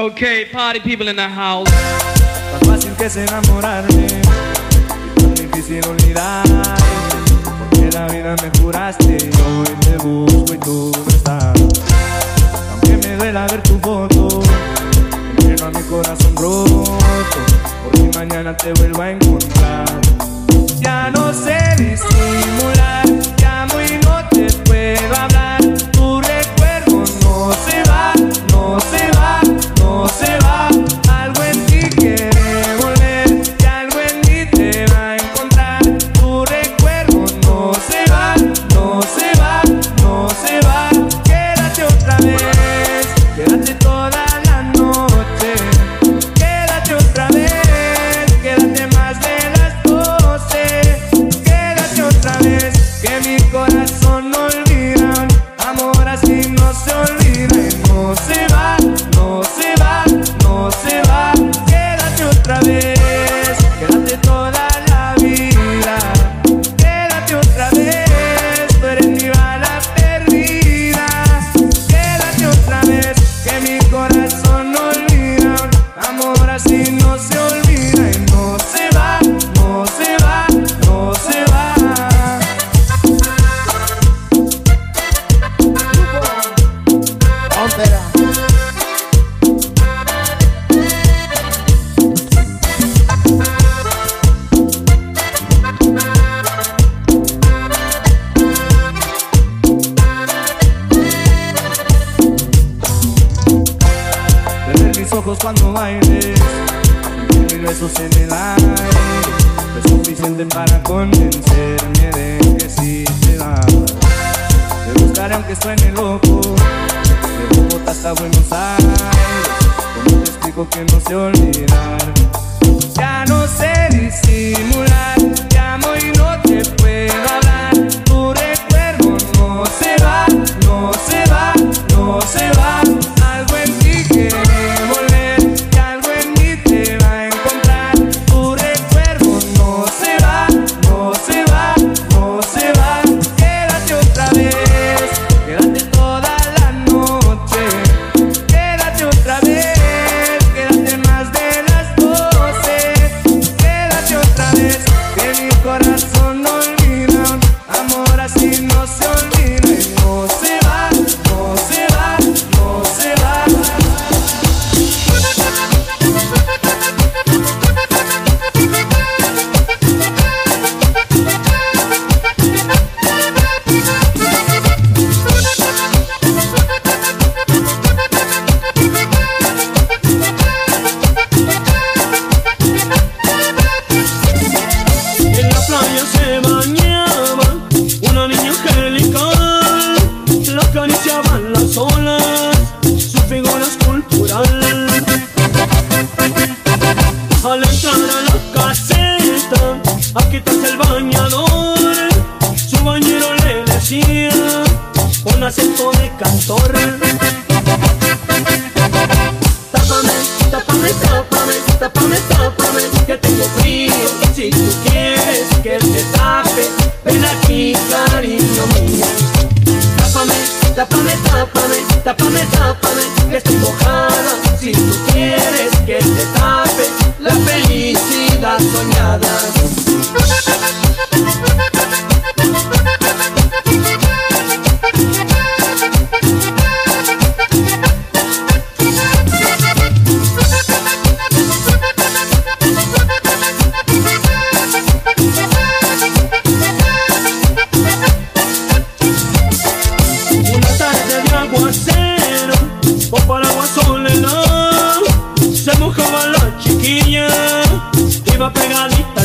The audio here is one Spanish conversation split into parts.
Okay, party people in the house. Tan fácil que es enamorarme, y tan difícil olvidarte. Porque la vida me juraste, yo hoy te busco y tú no estás. Aunque me duela ver tu foto, llena mi corazón roto. Porque mañana te vuelvo a encontrar. Ya no sé disimular.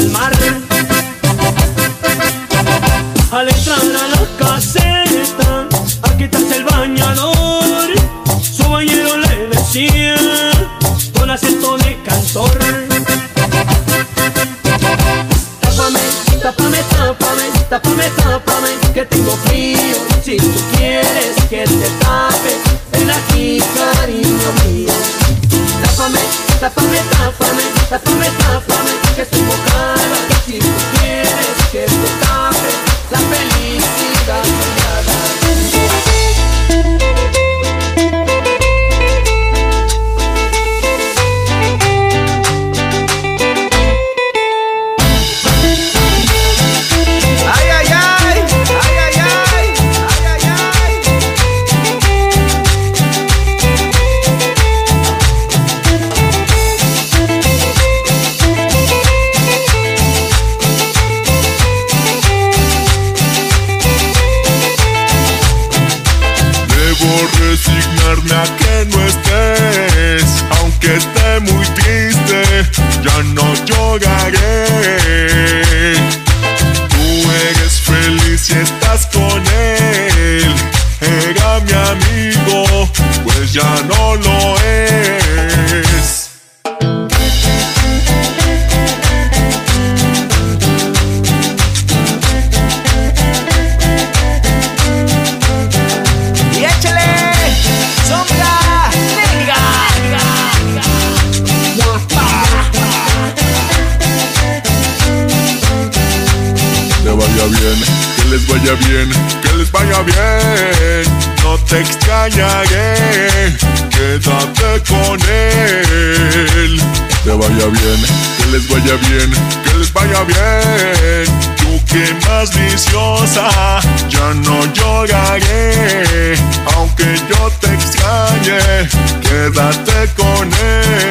al mar. Al entrar a la caseta, a quitarse el bañador, su bañero le decía con acento de cantor. Tápame, tápame, tápame, tápame, tápame, que tengo frío. Si tú quieres que te tape, ven aquí, cariño mío. Tápame, tápame, tápame, tápame. te extrañaré, quédate con él. Te vaya bien, que les vaya bien, que les vaya bien. Tú que más viciosa, ya no lloraré, aunque yo te extrañe, quédate con él.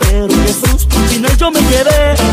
Pero Jesús, sin él yo me quedé.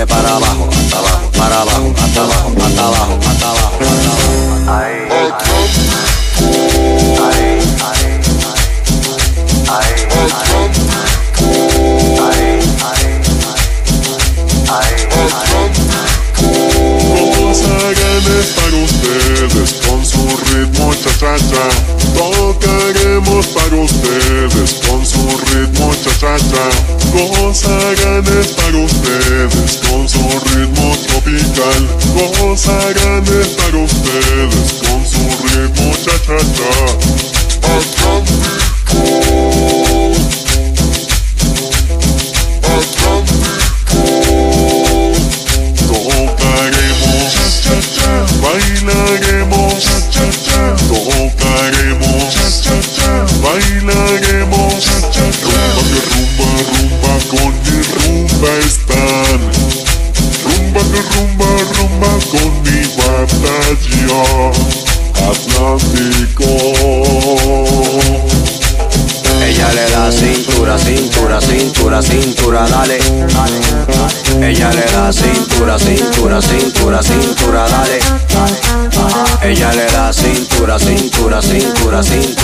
dale para abajo, hasta abajo, para abajo, hasta abajo, hasta abajo, hasta abajo, hasta abajo. Ahí, ahí, ahí, ahí, para ustedes con su ritmo cha cha cha tocaremos para ustedes con su ritmo cha cha cha Goza grandes para ustedes con su ritmo tropical. Goza grandes para ustedes con su ritmo cha cha cha. sin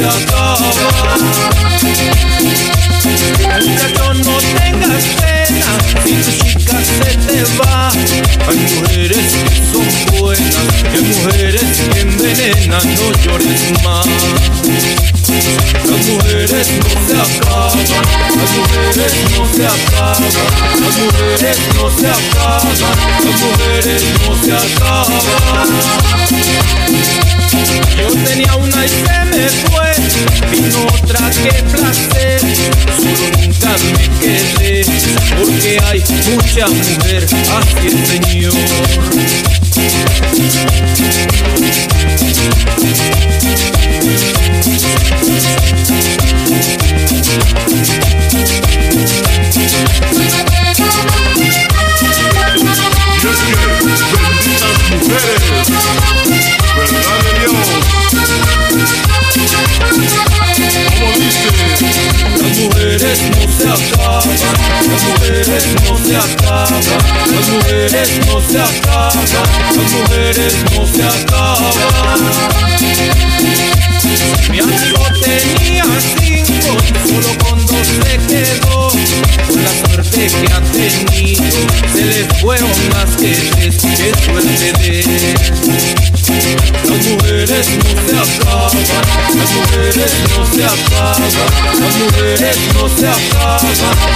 Talk Сейчас мы дверь открыт за нее mujeres no se acaban,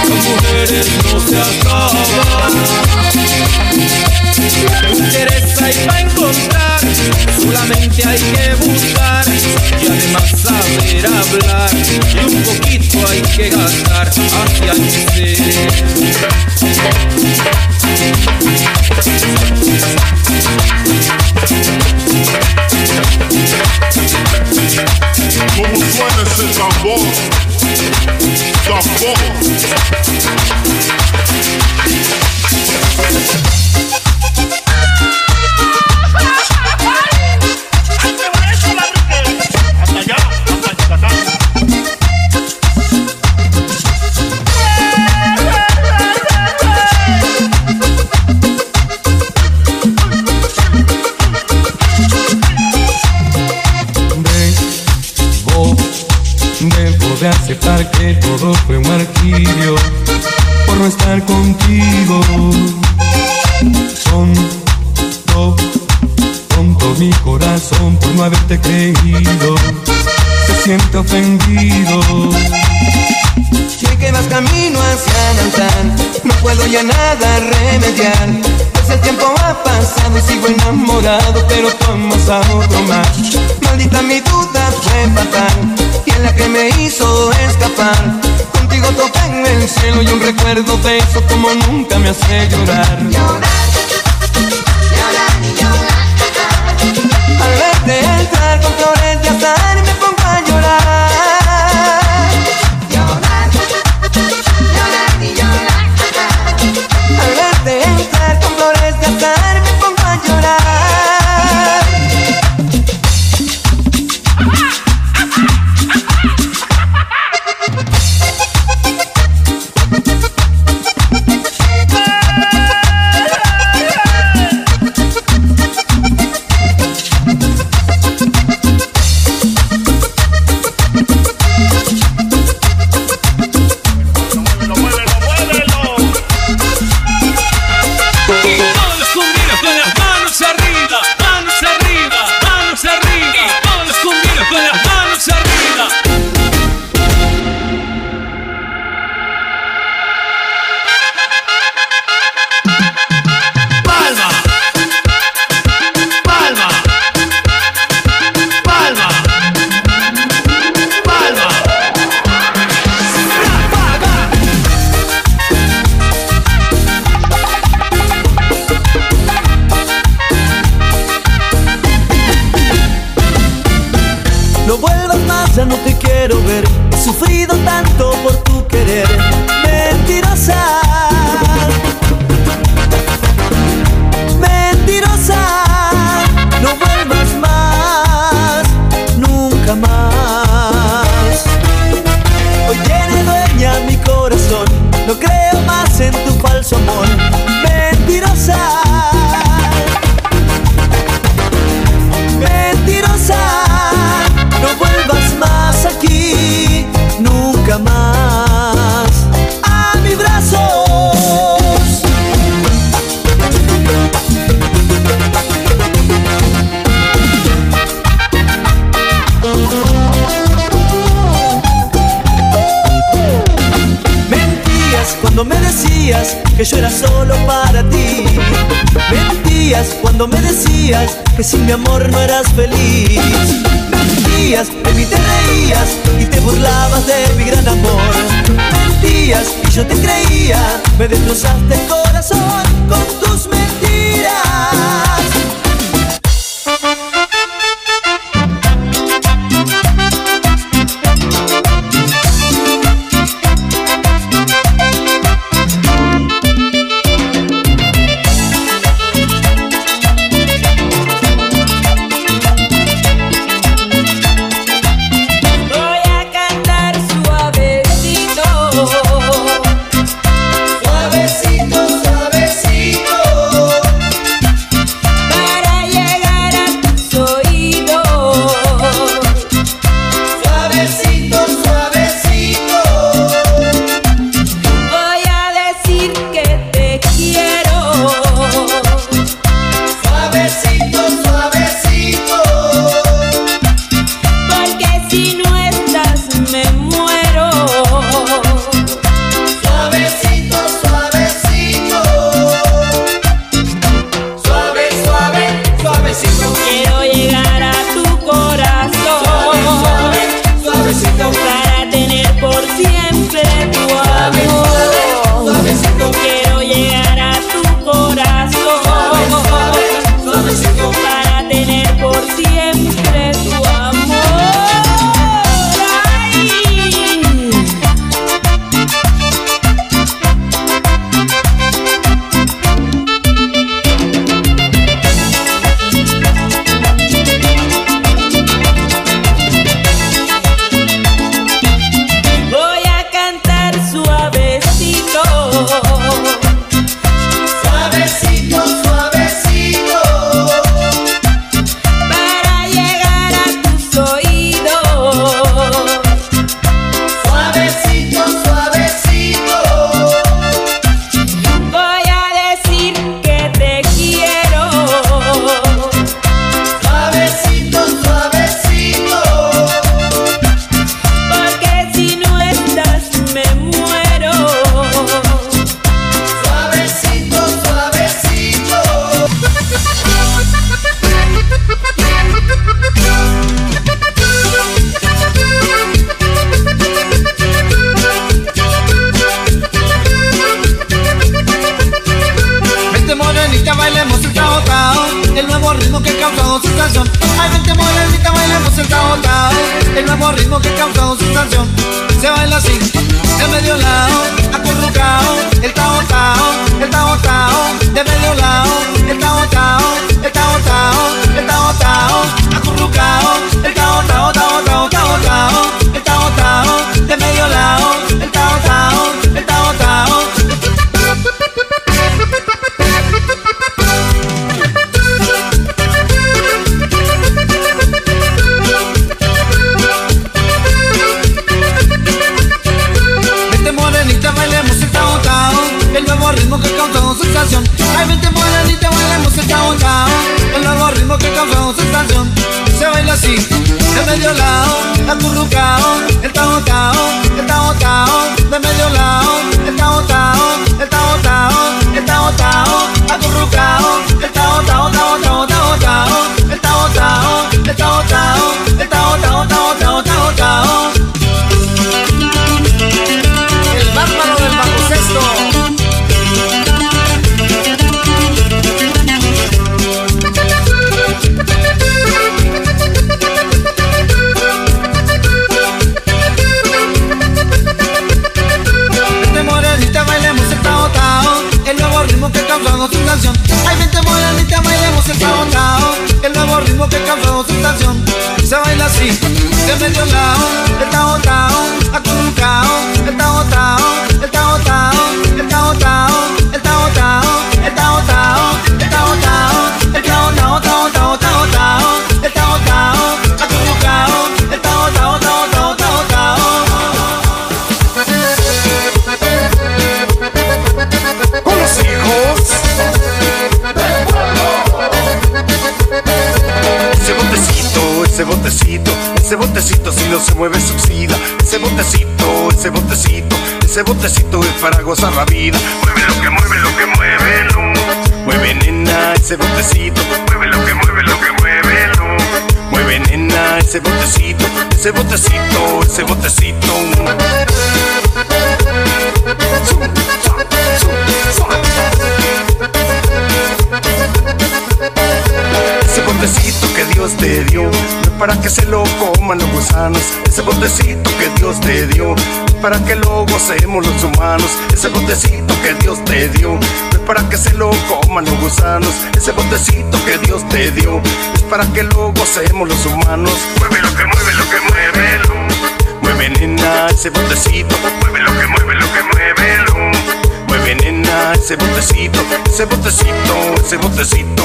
con mujeres no se acaban. Lo que interesa y va a encontrar, solamente hay que buscar y además saber hablar y un poquito hay que gastar hacia el ser. Como suena ese tambor? Para gozar la vida. Mueve lo que mueve, lo que mueve, no. Mueve nena, ese botecito, mueve lo que mueve, lo que mueve, no. Mueve nena, ese botecito, ese botecito, ese botecito. Ese botecito que Dios te dio, para que se lo coman los gusanos. Ese botecito que Dios te dio, para que lo gocemos los humanos. Ese botecito que Dios te dio, es para que se lo coman los gusanos. Ese botecito que Dios te dio, es para que lo gocemos los humanos. Mueve lo que mueve, lo que mueve. Mueve nena, ese botecito, mueve lo que mueve, lo que mueve, lo. Mueve nena, ese botecito, ese botecito, ese botecito.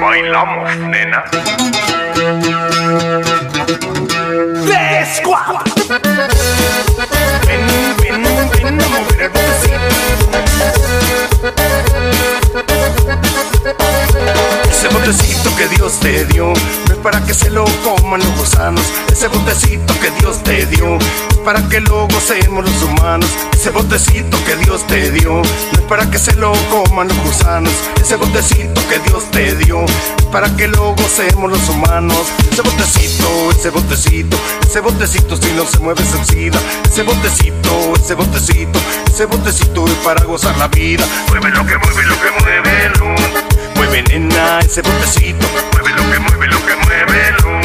Bailamos, nena. Tres, cuatro. Ven, ven, ven a mover el Ese botecito que Dios te dio, no es para que se lo coman los gusanos. Ese botecito que Dios te dio, es para que lo gocemos los humanos. Ese botecito que Dios te dio, no es para que se lo coman los gusanos. Ese botecito que Dios te dio, es para que lo gocemos los humanos. Ese botecito, ese botecito, ese botecito si no se mueve se oxida. Ese botecito, ese botecito, ese botecito es para gozar la vida. Mueve lo que mueve, lo que mueve, lo. Mueve nena ese botecito, mueve lo que mueve, lo que mueve, lo.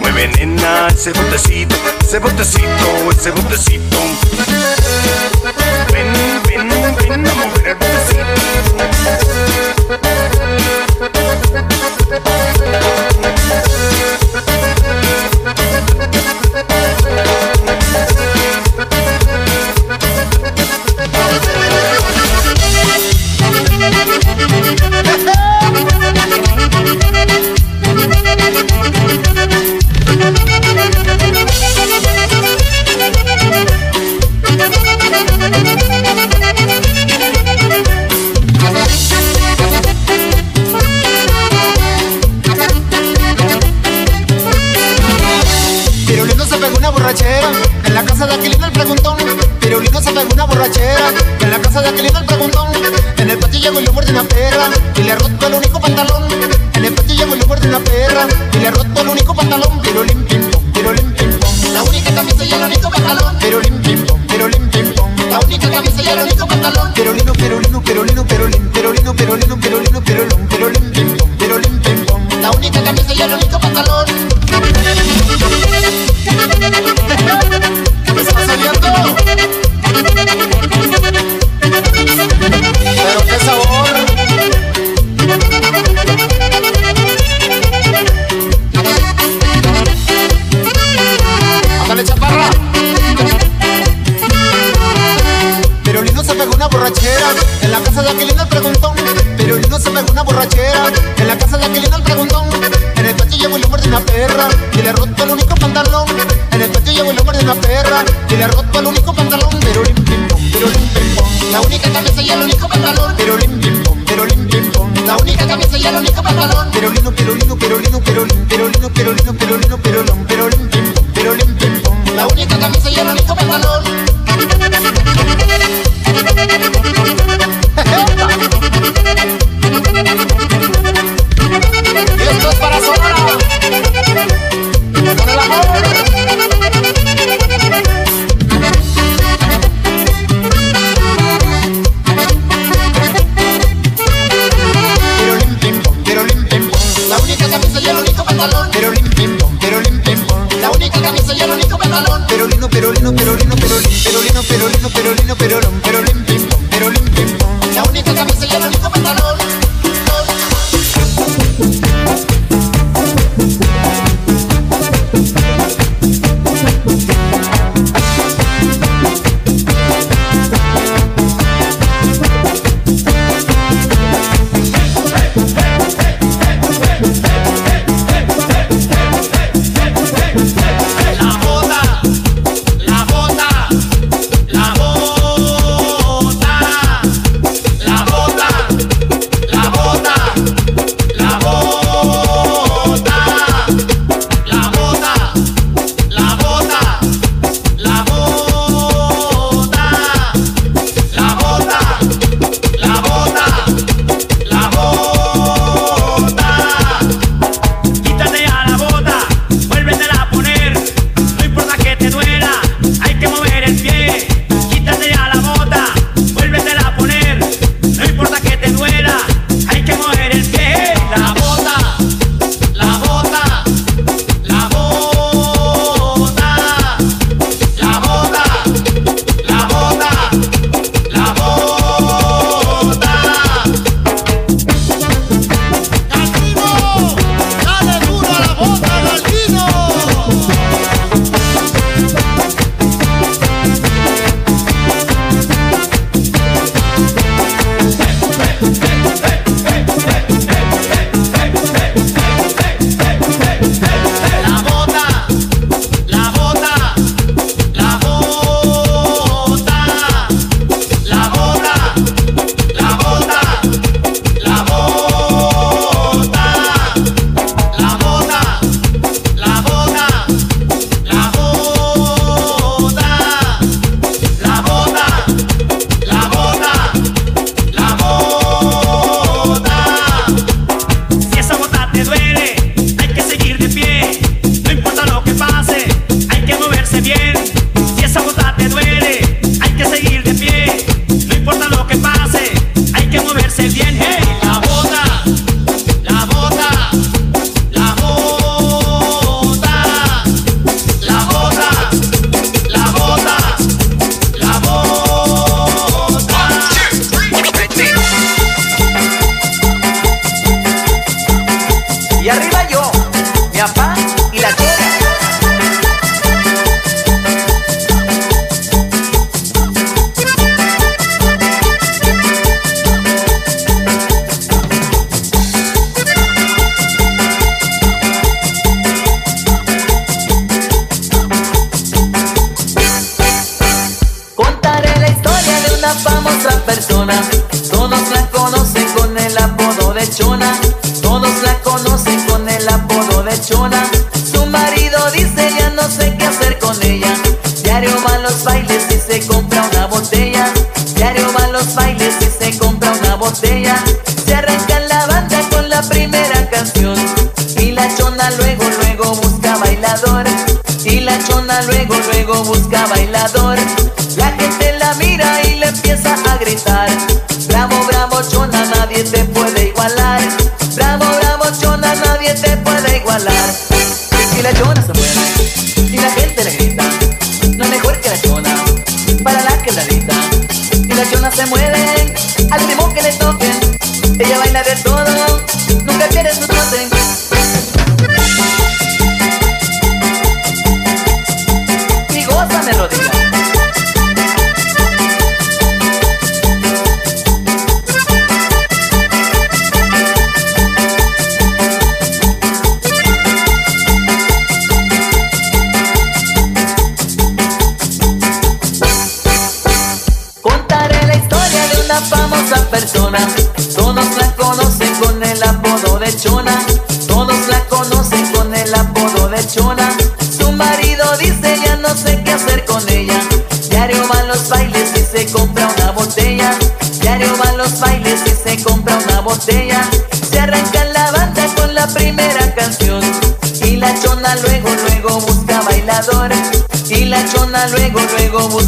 Mueve nena ese botecito, ese botecito, ese botecito. Ven, ven, ven a mover el Pirulino preguntón. Pirulino se pegó una borrachera en la casa de Aquilino el preguntón. En el patio llegó y le muerde una perra y le roto el único pantalón. En el patio llegó y le muerde una perra y le roto el único pantalón. Pirulín pim pom, pirulín pim pom. La única camisa y el único pantalón. Pirulín pim pom, pirulín pim pom. La única camisa y el único pantalón. Pirulino, pirulino, pirulino, pirulín, pirulino, pirulino, pirulino, pirulón, pirulín pim pom, pirulín pim pom. La única camisa y el único pantalón.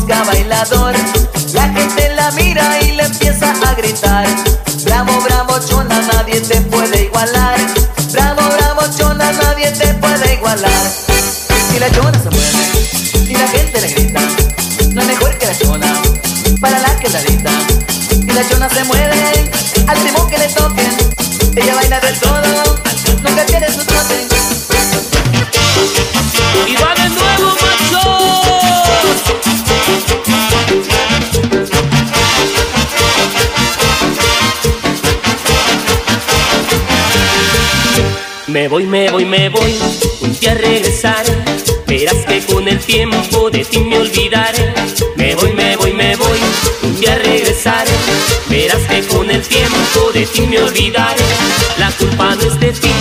Busca bailador. Me voy, me voy, me voy, un día regresaré. Verás que con el tiempo de ti me olvidaré. Me voy, me voy, me voy, un día regresaré. Verás que con el tiempo de ti me olvidaré. La culpa no es de ti,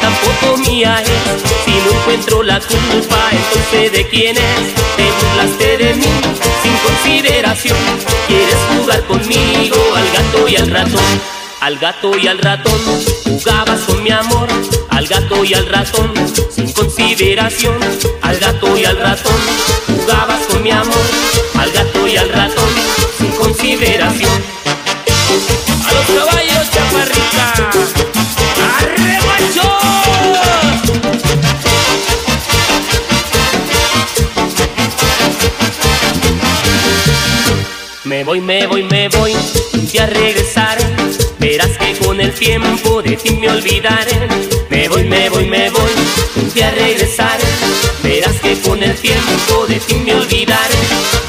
tampoco mía es. Si no encuentro la culpa, entonces de quién es. Te burlaste de mí sin consideración. Quieres jugar conmigo al gato y al ratón. Al gato y al ratón jugabas con mi amor, al gato y al ratón sin consideración. Al gato y al ratón jugabas con mi amor, al gato y al ratón sin consideración. A los caballos, chaparrita. ¡Arre, macho! Me voy, me voy, me voy, un día regresaré. Verás que con el tiempo de ti me olvidaré. Me voy, me voy, me voy, un día regresaré. Verás que con el tiempo de ti me olvidaré.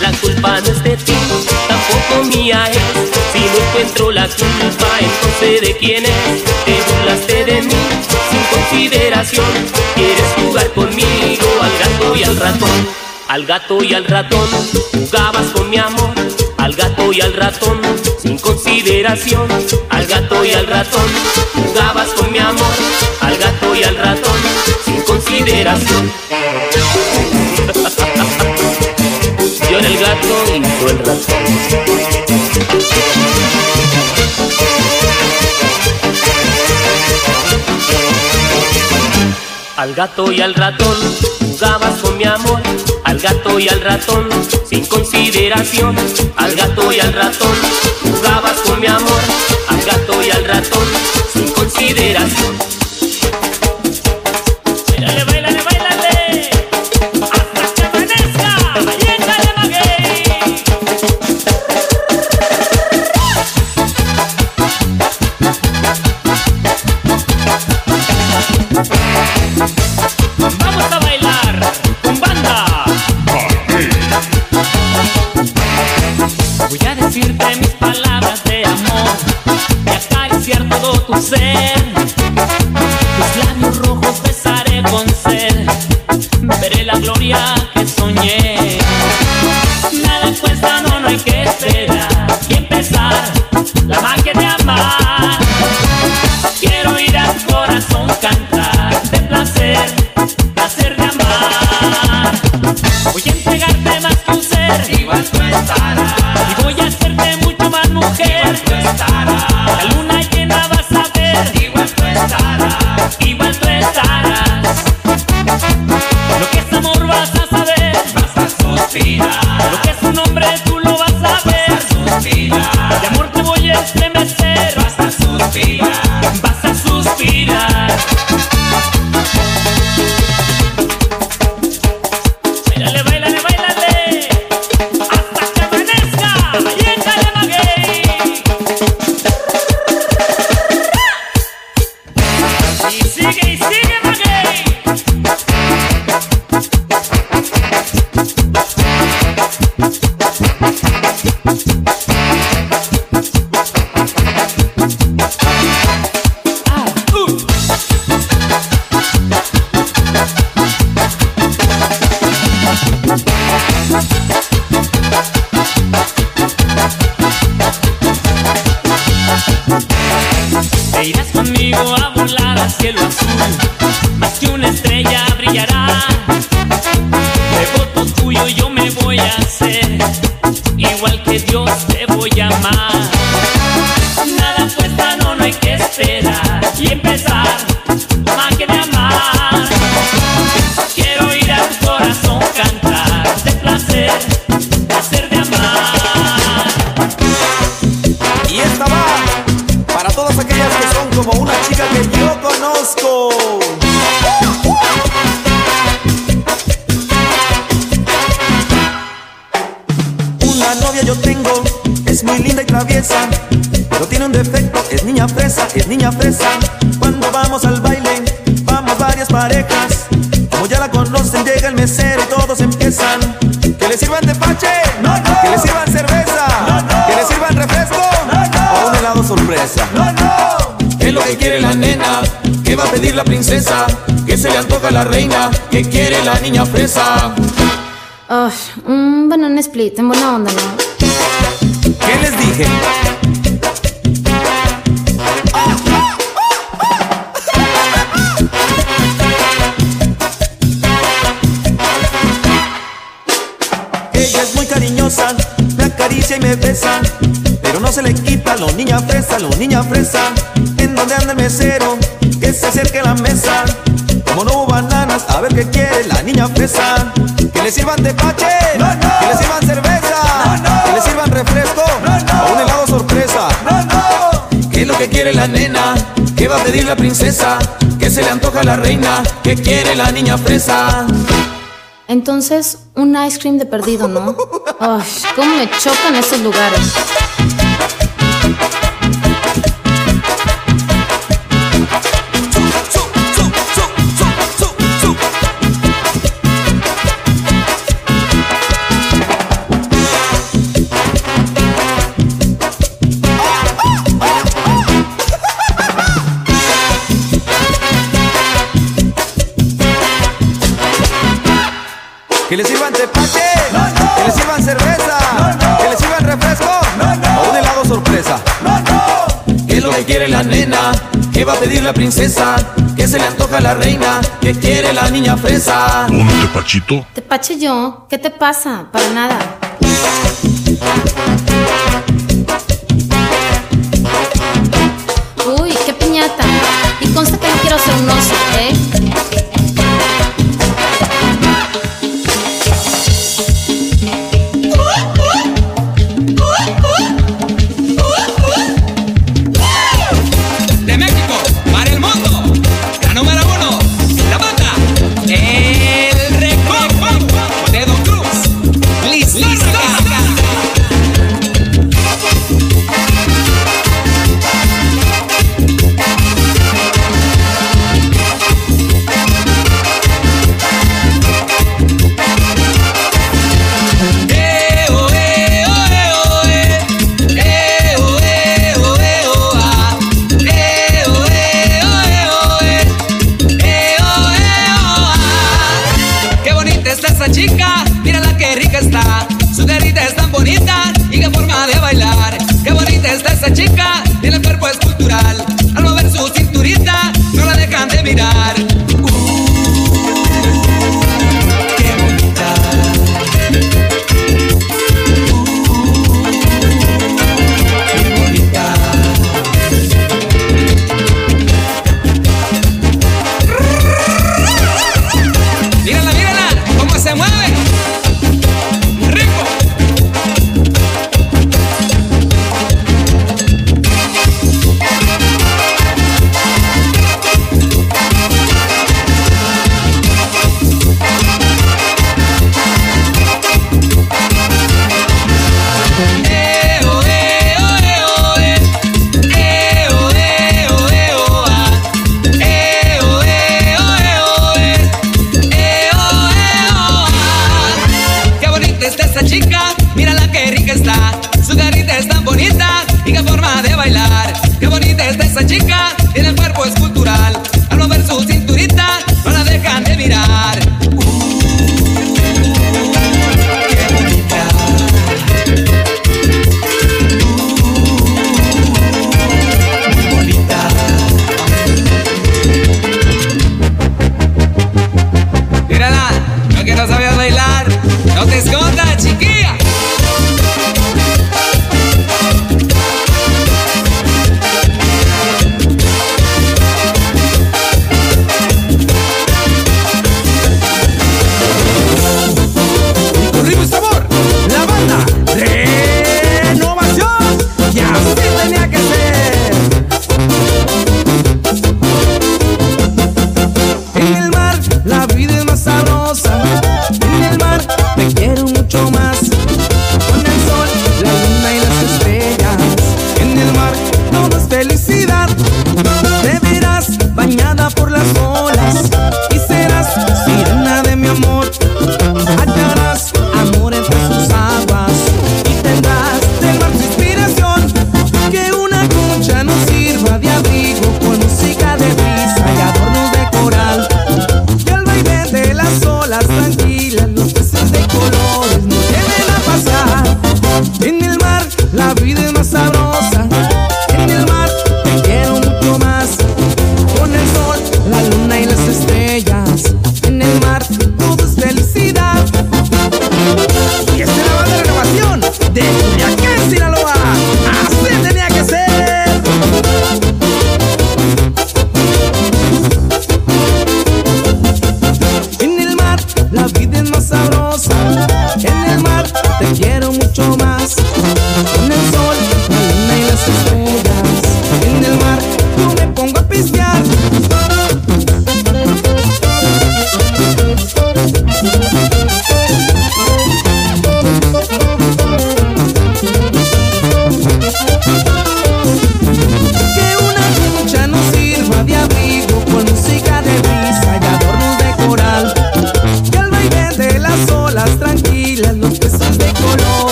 La culpa no es de ti, tampoco mía es. Si no encuentro la culpa, entonces de quién es. Te burlaste de mí sin consideración. Quieres jugar conmigo al gato y al ratón. Al gato y al ratón jugabas con mi amor, al gato y al ratón consideración, al gato y al ratón jugabas con mi amor, al gato y al ratón sin consideración. Yo era el gato y tú el ratón. Al gato y al ratón jugabas con mi amor, al gato y al ratón sin consideración, al gato y al ratón jugabas con mi amor, al gato y al ratón sin consideración. Niña fresa. Cuando vamos al baile, vamos varias parejas. Como ya la conocen, llega el mesero y todos empiezan. Que le sirvan tepache, no, no. que le sirvan cerveza, no, no. que le sirvan refresco o un helado sorpresa. No, no. ¿Qué es lo que quiere la nena? ¿Qué va a pedir la princesa? ¿Qué se le antoja a la reina? ¿Qué quiere la niña fresa? Ay, un banana split, en buena onda, ¿no? ¿Qué les dije? Acaricia y me besa, pero no se le quita lo niña fresa, lo niña fresa. ¿En donde anda el mesero? Que se acerque a la mesa. Como no hubo bananas, a ver qué quiere la niña fresa. Que le sirvan tepache, que le sirvan cerveza, que le sirvan refresco o un helado sorpresa. ¿Qué es lo que quiere la nena? ¿Qué va a pedir la princesa? ¿Qué se le antoja a la reina? ¿Qué quiere la niña fresa? Entonces, un ice cream de perdido, ¿no? Ay, cómo me chocan esos lugares. Cerveza, que le sirvan refresco o un helado sorpresa. ¿Qué es lo que quiere la nena? ¿Qué va a pedir la princesa? ¿Qué se le antoja a la reina? ¿Qué quiere la niña fresa? ¿Un tepachito? Te pache yo, ¿qué te pasa? Para nada.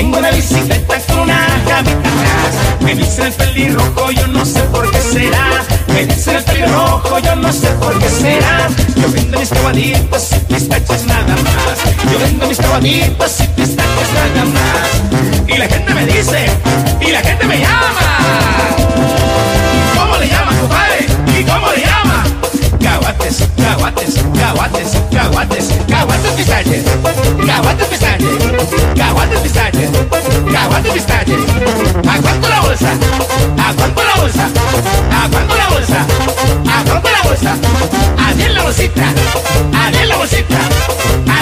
Tengo una bicicleta con una camita atrás. Me dicen el pelirrojo, yo no sé por qué será. Me dicen el pelirrojo, yo no sé por qué será. Yo vendo mis cabaditos y pistachos nada más. Yo vendo mis cabaditos y pistachos nada más. Y la gente me dice, y la gente me llama. ¿Cómo le llama, compadre? ¿Y cómo le llama? Caguates, caguates, caguates, caguates, caguates pistaches, caguates pistaches, caguates pistaches, caguates pistaches. ¿A cuánto la bolsa? ¿A cuánto la bolsa? ¿A cuánto la bolsa? ¿A cuánto la bolsa? En la bolsita, en la bolsita,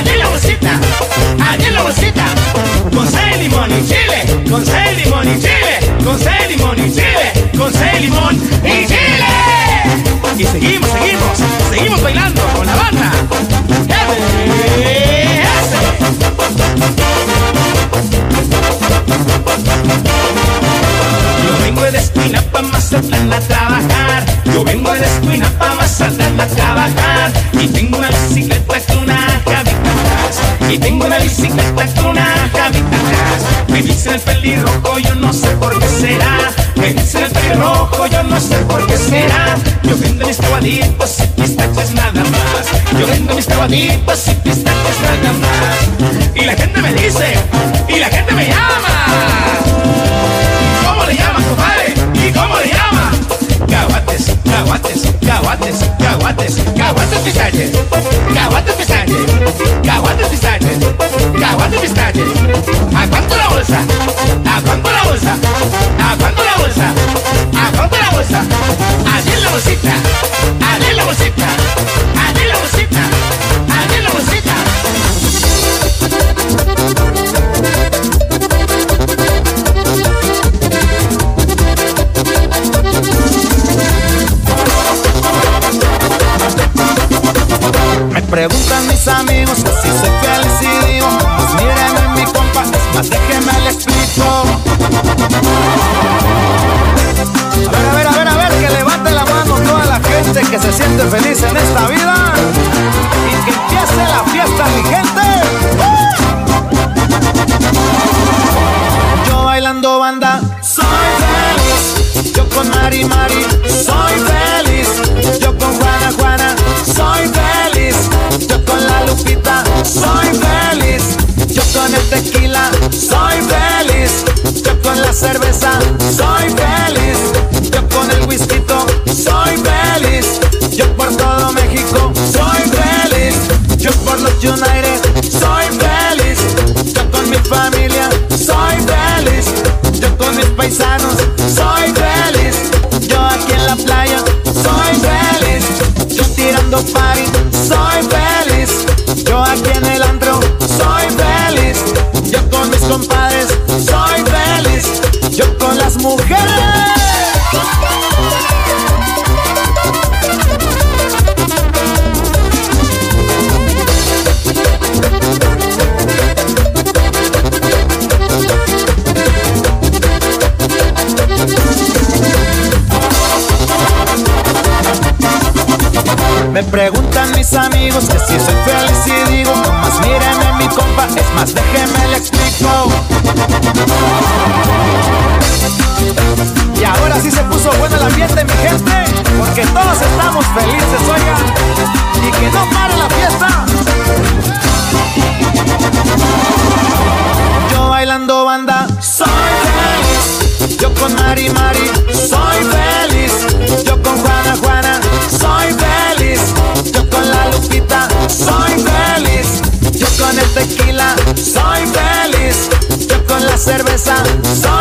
en la bolsita, en la bolsita. Con seis limón y chile, con seis limón y chile, con seis limón y chile, con seis limón y chile. Y seguimos, seguimos, seguimos bailando con la banda. Vengo de esquina pa' Mazatlán a trabajar. Yo vengo de esquina pa' Mazatlán a trabajar. Y tengo una bicicleta con una cabita atrás. Y tengo una bicicleta con una cabita atrás. Me dicen el pelirrojo, yo no sé por qué será. Me dicen el pelirrojo, yo no sé por qué será. Yo vendo mis cabaditos y pistachos nada más. Yo vendo mis cabaditos y pistachos nada más. Y la gente me dice, y la gente me llama. ¿Y cómo le llama? Caguates, caguates, caguates, caguates, caguates pistaches, caguates pistaches, caguates pistaches, caguates pistaches. ¿A cuánto la bolsa? ¿A cuánto la bolsa? ¿A cuánto la bolsa? ¿A cuánto la bolsa? Allí en la bolsita, en la bolsita, en la bolsita, en la bolsita. La cerveza,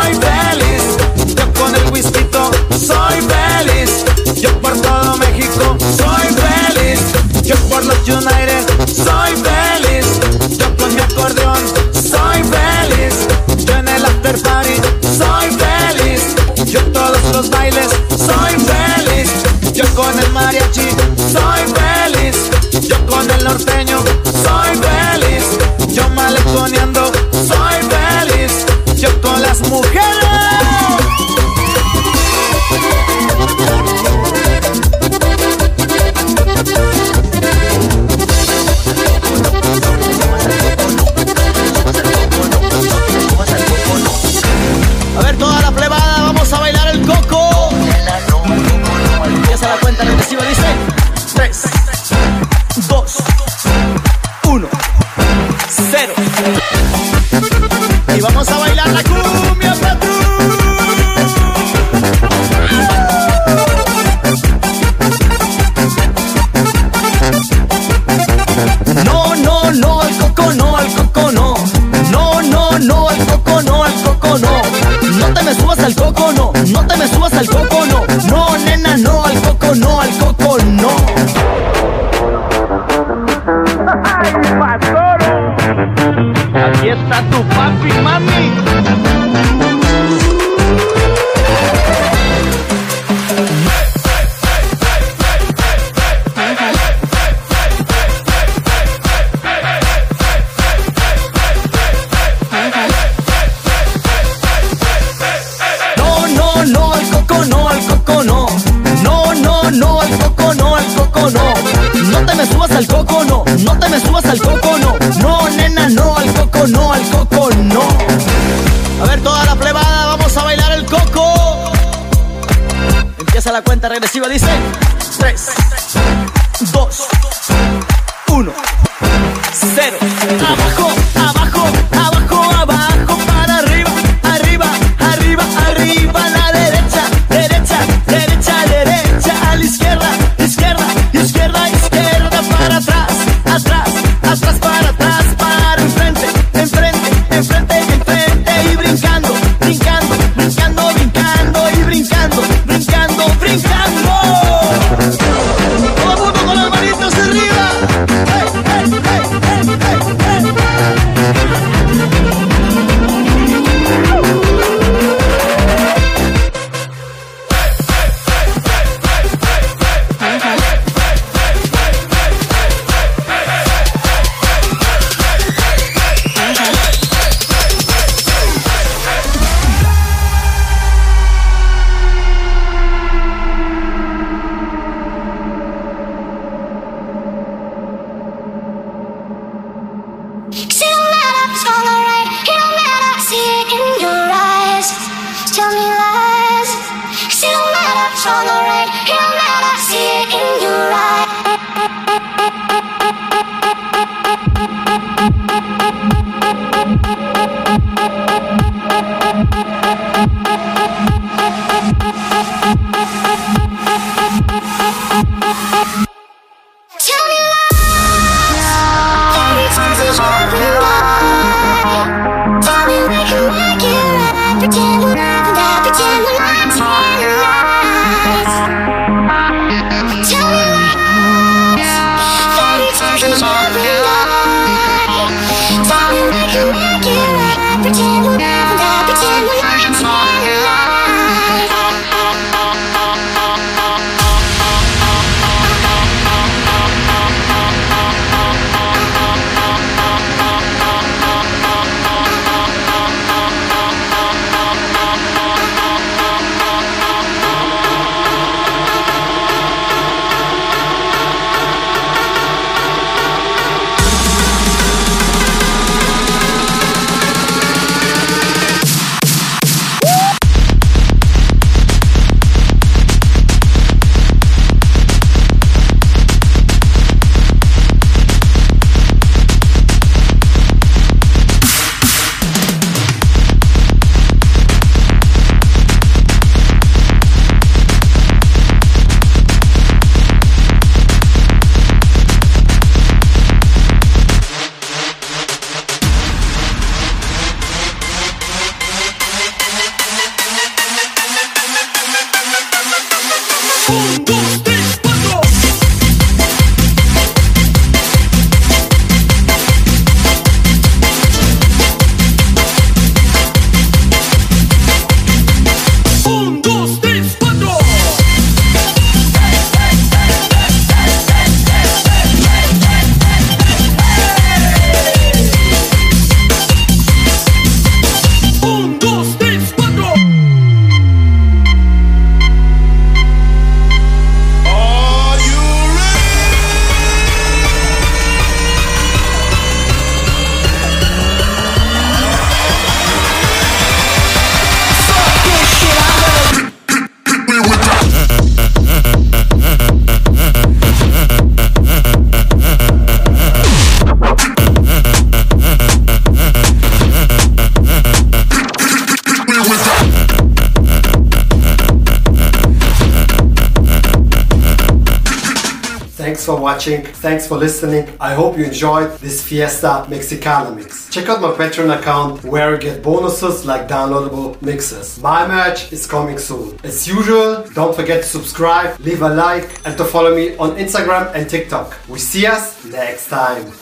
3, 2, 1, 0. Abajo, Thanks for listening. I hope you enjoyed this Fiesta Mexicana mix. Check out my Patreon account where you get bonuses like downloadable mixes. My merch is coming soon. As usual, don't forget to subscribe, leave a like, and to follow me on Instagram and TikTok. We see us next time.